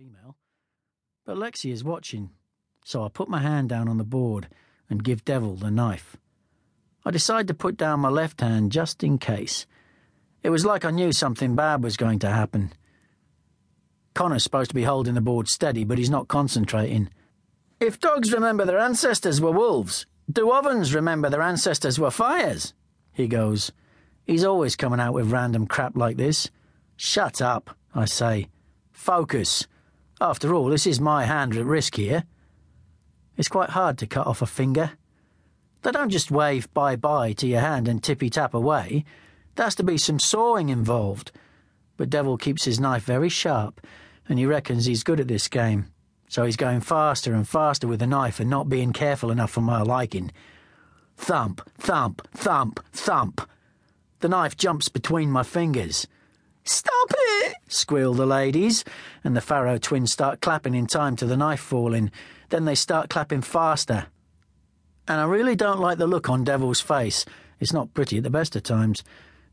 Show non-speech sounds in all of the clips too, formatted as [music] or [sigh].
female. But Lexi is watching, so I put my hand down on the board and give Devil the knife. I decide to put down my left hand just in case. It was like I knew something bad was going to happen. Connor's supposed to be holding the board steady, but he's not concentrating. If dogs remember their ancestors were wolves, do ovens remember their ancestors were fires? He goes. He's always coming out with random crap like this. Shut up, I say. Focus. After all, this is my hand at risk here. It's quite hard to cut off a finger. They don't just wave bye bye to your hand and tippy tap away. There has to be some sawing involved. But Devil keeps his knife very sharp, and he reckons he's good at this game. So he's going faster and faster with the knife and not being careful enough for my liking. Thump, thump, thump, thump. The knife jumps between my fingers. Stop it! Squeal the ladies, and the Farrow twins start clapping in time to the knife falling. Then they start clapping faster. And I really don't like the look on Devil's face. It's not pretty at the best of times.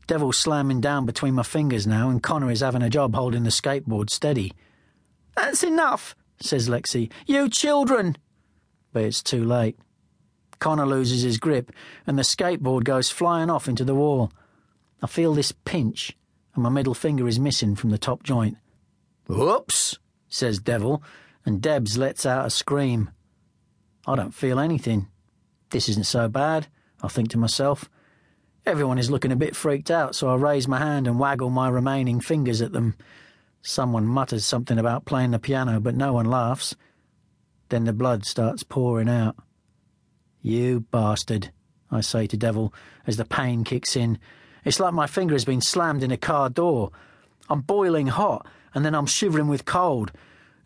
Devil's slamming down between my fingers now, and Connor is having a job holding the skateboard steady. That's enough, says Lexi. You children! But it's too late. Connor loses his grip, and the skateboard goes flying off into the wall. I feel this pinch, and my middle finger is missing from the top joint. Whoops, says Devil, and Debs lets out a scream. I don't feel anything. This isn't so bad, I think to myself. Everyone is looking a bit freaked out, so I raise my hand and waggle my remaining fingers at them. Someone mutters something about playing the piano, but no one laughs. Then the blood starts pouring out. You bastard, I say to Devil as the pain kicks in. It's like my finger has been slammed in a car door. I'm boiling hot, and then I'm shivering with cold.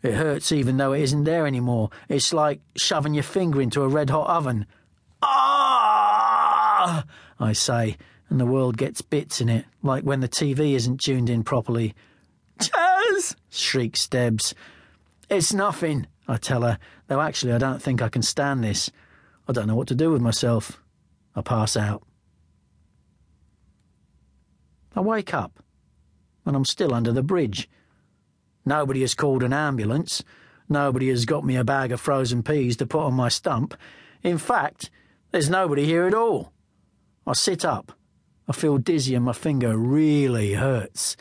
It hurts even though it isn't there anymore. It's like shoving your finger into a red hot oven. Ah! I say, and the world gets bits in it, like when the TV isn't tuned in properly. Chas! shrieks Debs. It's nothing, I tell her, though actually I don't think I can stand this. I don't know what to do with myself. I pass out. I wake up, and I'm still under the bridge. Nobody has called an ambulance. Nobody has got me a bag of frozen peas to put on my stump. In fact, there's nobody here at all. I sit up. I feel dizzy and my finger really hurts.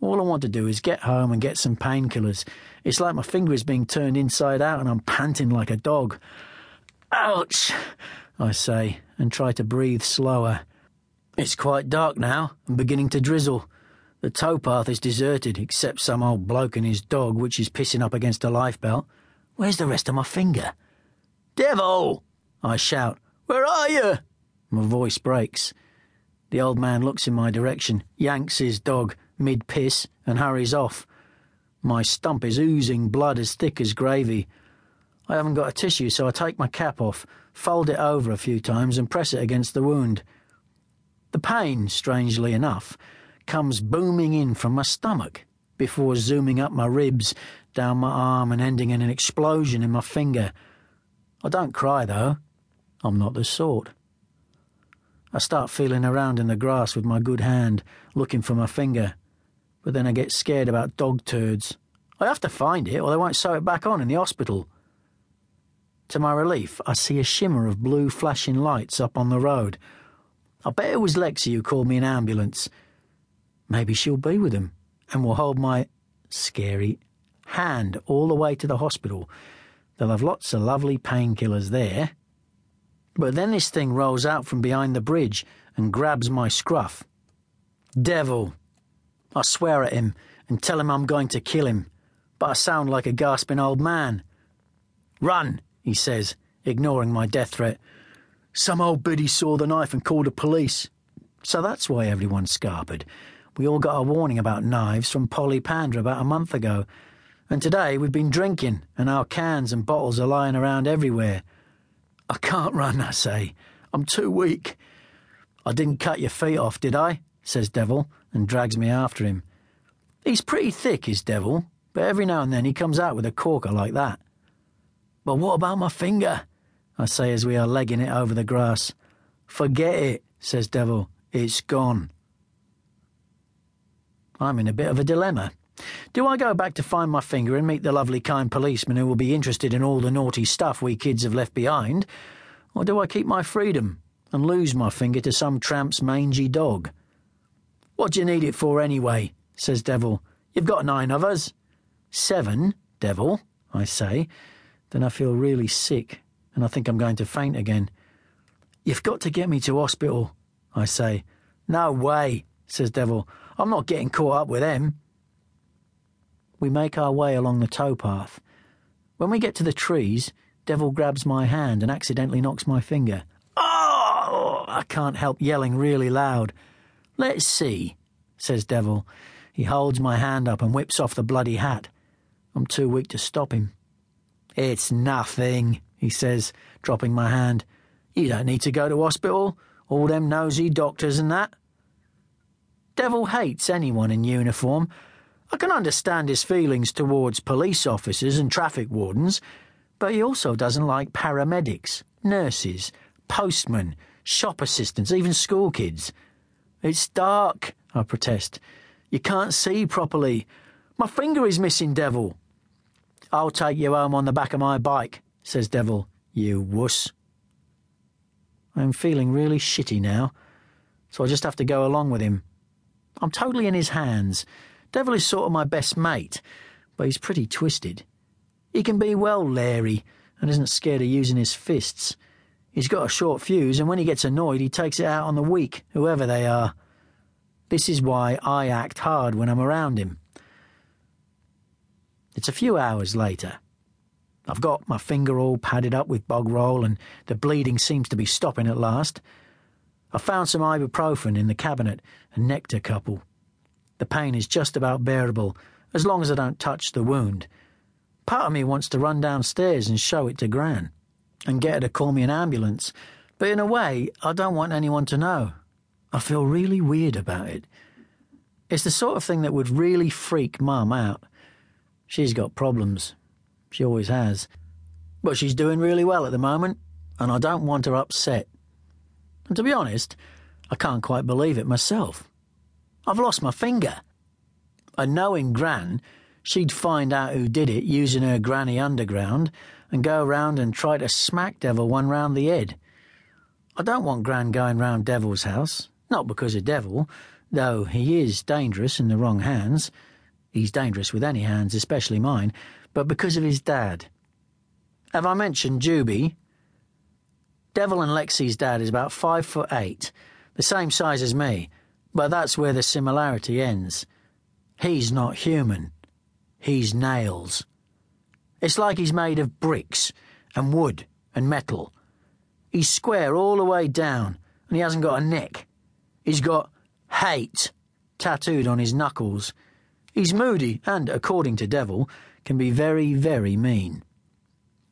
All I want to do is get home and get some painkillers. It's like my finger is being turned inside out and I'm panting like a dog. Ouch, I say, and try to breathe slower. It's quite dark now and beginning to drizzle. The towpath is deserted, except some old bloke and his dog, which is pissing up against a lifebelt. Where's the rest of my finger? Devil! I shout. Where are you? My voice breaks. The old man looks in my direction, yanks his dog mid piss, and hurries off. My stump is oozing blood as thick as gravy. I haven't got a tissue, so I take my cap off, fold it over a few times, and press it against the wound. The pain, strangely enough, comes booming in from my stomach before zooming up my ribs, down my arm, and ending in an explosion in my finger. I don't cry, though. I'm not the sort. I start feeling around in the grass with my good hand, looking for my finger. But then I get scared about dog turds. I have to find it, or they won't sew it back on in the hospital. To my relief, I see a shimmer of blue flashing lights up on the road. I bet it was Lexi who called me an ambulance. Maybe she'll be with him and will hold my scary hand all the way to the hospital. They'll have lots of lovely painkillers there. But then this thing rolls out from behind the bridge and grabs my scruff. Devil! I swear at him and tell him I'm going to kill him, but I sound like a gasping old man. Run! he says, ignoring my death threat. Some old biddy saw the knife and called the police. So that's why everyone's scarpered. We all got a warning about knives from Polly Pander about a month ago. And today we've been drinking, and our cans and bottles are lying around everywhere. I can't [laughs] run, I say. I'm too weak. I didn't cut your feet off, did I? says Devil, and drags me after him. He's pretty thick, is Devil, but every now and then he comes out with a corker like that. But what about my finger? I say as we are legging it over the grass. Forget it, says Devil. It's gone. I'm in a bit of a dilemma. Do I go back to find my finger and meet the lovely kind policeman who will be interested in all the naughty stuff we kids have left behind? Or do I keep my freedom and lose my finger to some tramp's mangy dog? What do you need it for anyway? says Devil. You've got nine of us. Seven, Devil, I say. Then I feel really sick and I think I'm going to faint again. You've got to get me to hospital, I say. No way, says Devil. I'm not getting caught up with them. We make our way along the towpath. When we get to the trees, Devil grabs my hand and accidentally knocks my finger. Oh! I can't help yelling really loud. Let's see, says Devil. He holds my hand up and whips off the bloody hat. I'm too weak to stop him. It's nothing, he says, dropping my hand. You don't need to go to hospital. All them nosy doctors and that. Devil hates anyone in uniform. I can understand his feelings towards police officers and traffic wardens, but he also doesn't like paramedics, nurses, postmen, shop assistants, even school kids. It's dark, I protest. You can't see properly. My finger is missing, Devil. I'll take you home on the back of my bike, says Devil. You wuss. I'm feeling really shitty now, so I just have to go along with him. I'm totally in his hands. Devil is sort of my best mate, but he's pretty twisted. He can be well leery and isn't scared of using his fists. He's got a short fuse, and when he gets annoyed, he takes it out on the weak, whoever they are. This is why I act hard when I'm around him. It's a few hours later. I've got my finger all padded up with bog roll, and the bleeding seems to be stopping at last. I found some ibuprofen in the cabinet and nectar couple. The pain is just about bearable, as long as I don't touch the wound. Part of me wants to run downstairs and show it to Gran, and get her to call me an ambulance, but in a way, I don't want anyone to know. I feel really weird about it. It's the sort of thing that would really freak Mum out. She's got problems. She always has. But she's doing really well at the moment, and I don't want her upset. And to be honest, I can't quite believe it myself. I've lost my finger. And knowing Gran, she'd find out who did it using her granny underground and go round and try to smack Devil one round the head. I don't want Gran going round Devil's house, not because of Devil, though he is dangerous in the wrong hands. He's dangerous with any hands, especially mine, but because of his dad. Have I mentioned Juby? Devil and Lexi's dad is about five foot eight, the same size as me, but that's where the similarity ends. He's not human. He's nails. It's like he's made of bricks and wood and metal. He's square all the way down, and he hasn't got a neck. He's got hate tattooed on his knuckles. He's moody and, according to Devil, can be very, very mean.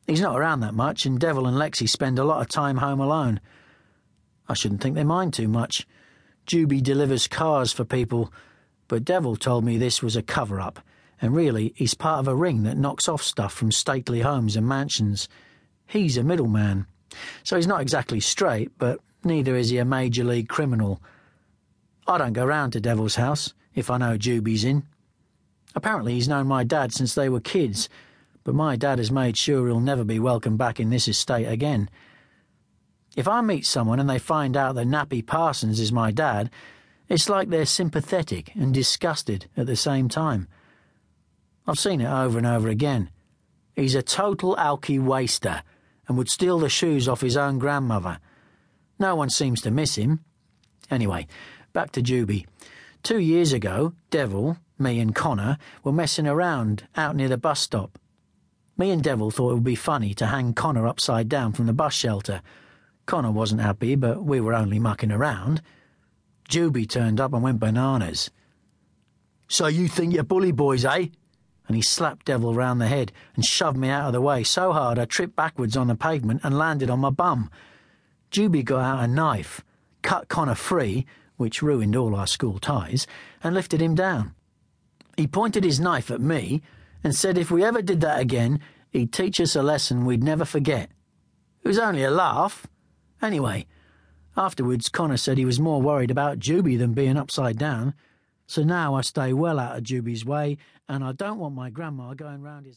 He's not around that much, and Devil and Lexi spend a lot of time home alone. I shouldn't think they mind too much. Juby delivers cars for people, but Devil told me this was a cover up, and really he's part of a ring that knocks off stuff from stately homes and mansions. He's a middleman. So he's not exactly straight, but neither is he a major league criminal. I don't go round to Devil's house if I know Juby's in. Apparently, he's known my dad since they were kids, but my dad has made sure he'll never be welcome back in this estate again. If I meet someone and they find out that Nappy Parsons is my dad, it's like they're sympathetic and disgusted at the same time. I've seen it over and over again. He's a total alky waster and would steal the shoes off his own grandmother. No one seems to miss him. Anyway, back to Juby. Two years ago, Devil, me and Connor were messing around out near the bus stop. Me and Devil thought it would be funny to hang Connor upside down from the bus shelter. Connor wasn't happy, but we were only mucking around. Juby turned up and went bananas. So you think you're bully boys, eh? And he slapped Devil round the head and shoved me out of the way so hard I tripped backwards on the pavement and landed on my bum. Juby got out a knife, cut Connor free, which ruined all our school ties, and lifted him down. He pointed his knife at me and said if we ever did that again, he'd teach us a lesson we'd never forget. It was only a laugh. Anyway, afterwards, Connor said he was more worried about Juby than being upside down. So now I stay well out of Juby's way, and I don't want my grandma going round his.